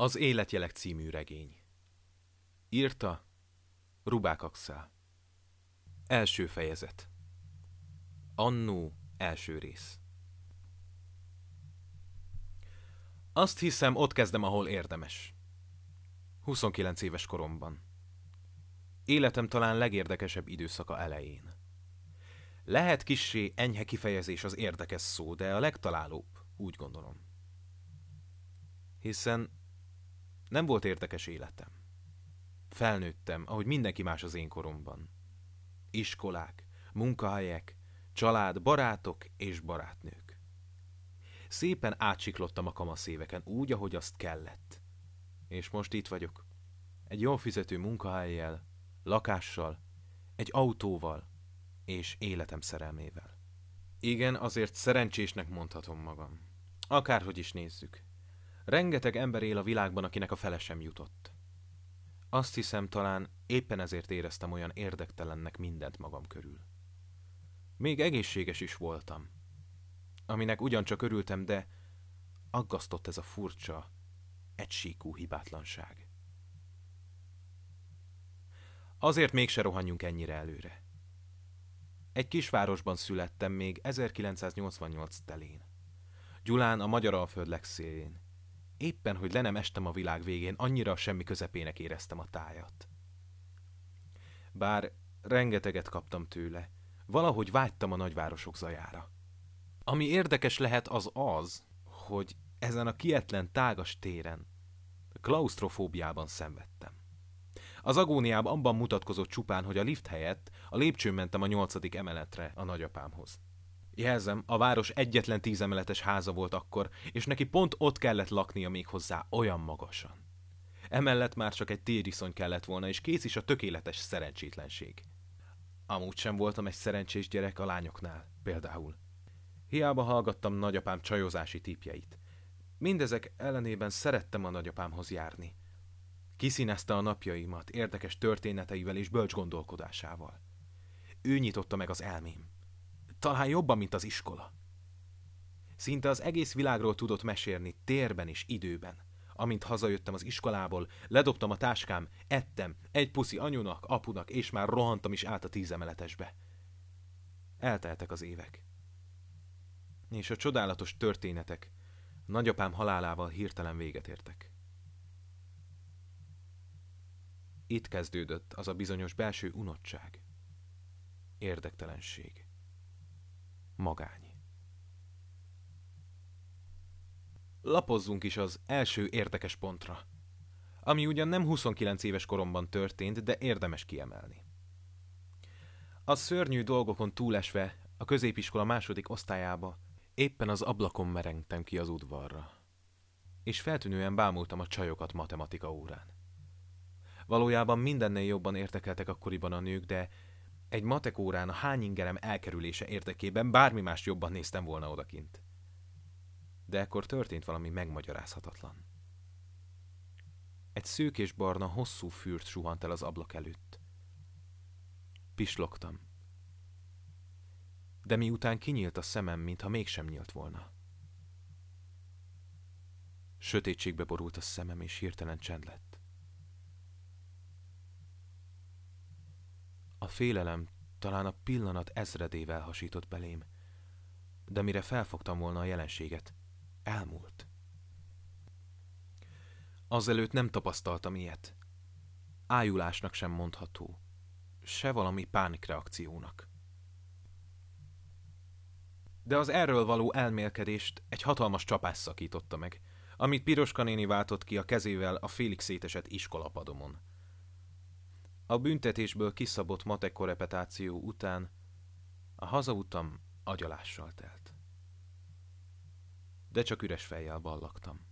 Az Életjelek című regény. Írta Rubák Axel. Első fejezet. Annó első rész. Azt hiszem, ott kezdem, ahol érdemes. 29 éves koromban. Életem talán legérdekesebb időszaka elején. Lehet kissé enyhe kifejezés az érdekes szó, de a legtalálóbb, úgy gondolom. Hiszen nem volt érdekes életem. Felnőttem, ahogy mindenki más az én koromban. Iskolák, munkahelyek, család, barátok és barátnők. Szépen átsiklottam a kamaszéveken úgy, ahogy azt kellett. És most itt vagyok. Egy jól fizető munkahelyjel, lakással, egy autóval és életem szerelmével. Igen, azért szerencsésnek mondhatom magam. Akárhogy is nézzük. Rengeteg ember él a világban, akinek a fele sem jutott. Azt hiszem, talán éppen ezért éreztem olyan érdektelennek mindent magam körül. Még egészséges is voltam, aminek ugyancsak örültem, de aggasztott ez a furcsa, egysíkú hibátlanság. Azért mégse rohanjunk ennyire előre. Egy kisvárosban születtem még 1988 telén. Gyulán a Magyar Alföld legszélén, Éppen, hogy le nem estem a világ végén, annyira semmi közepének éreztem a tájat. Bár rengeteget kaptam tőle, valahogy vágytam a nagyvárosok zajára. Ami érdekes lehet az az, hogy ezen a kietlen tágas téren klaustrofóbiában szenvedtem. Az agóniában abban mutatkozott csupán, hogy a lift helyett a lépcsőn mentem a nyolcadik emeletre a nagyapámhoz. Jelzem, a város egyetlen tízemeletes háza volt akkor, és neki pont ott kellett laknia még hozzá olyan magasan. Emellett már csak egy tériszony kellett volna, és kész is a tökéletes szerencsétlenség. Amúgy sem voltam egy szerencsés gyerek a lányoknál, például. Hiába hallgattam nagyapám csajozási típjeit. Mindezek ellenében szerettem a nagyapámhoz járni. Kiszínezte a napjaimat érdekes történeteivel és bölcs gondolkodásával. Ő nyitotta meg az elmém. Talán jobban, mint az iskola. Szinte az egész világról tudott mesélni térben és időben. Amint hazajöttem az iskolából, ledobtam a táskám, ettem, egy puszi anyunak, apunak, és már rohantam is át a tízemeletesbe. Elteltek az évek. És a csodálatos történetek nagyapám halálával hirtelen véget értek. Itt kezdődött az a bizonyos belső unottság, érdektelenség magány. Lapozzunk is az első érdekes pontra, ami ugyan nem 29 éves koromban történt, de érdemes kiemelni. A szörnyű dolgokon túlesve a középiskola második osztályába éppen az ablakon merengtem ki az udvarra, és feltűnően bámultam a csajokat matematika órán. Valójában mindennél jobban értekeltek akkoriban a nők, de egy matek órán a hány ingerem elkerülése érdekében bármi más jobban néztem volna odakint. De ekkor történt valami megmagyarázhatatlan. Egy szűk és barna, hosszú fürt suhant el az ablak előtt. Pislogtam. De miután kinyílt a szemem, mintha mégsem nyílt volna. Sötétségbe borult a szemem, és hirtelen csend lett. Félelem talán a pillanat ezredével hasított belém, de mire felfogtam volna a jelenséget, elmúlt. Azelőtt nem tapasztaltam ilyet. Ájulásnak sem mondható, se valami pánikreakciónak. De az erről való elmélkedést egy hatalmas csapás szakította meg, amit Piroska néni váltott ki a kezével a félig szétesett iskolapadomon. A büntetésből kiszabott matek korepetáció után a hazautam agyalással telt. De csak üres fejjel ballaktam.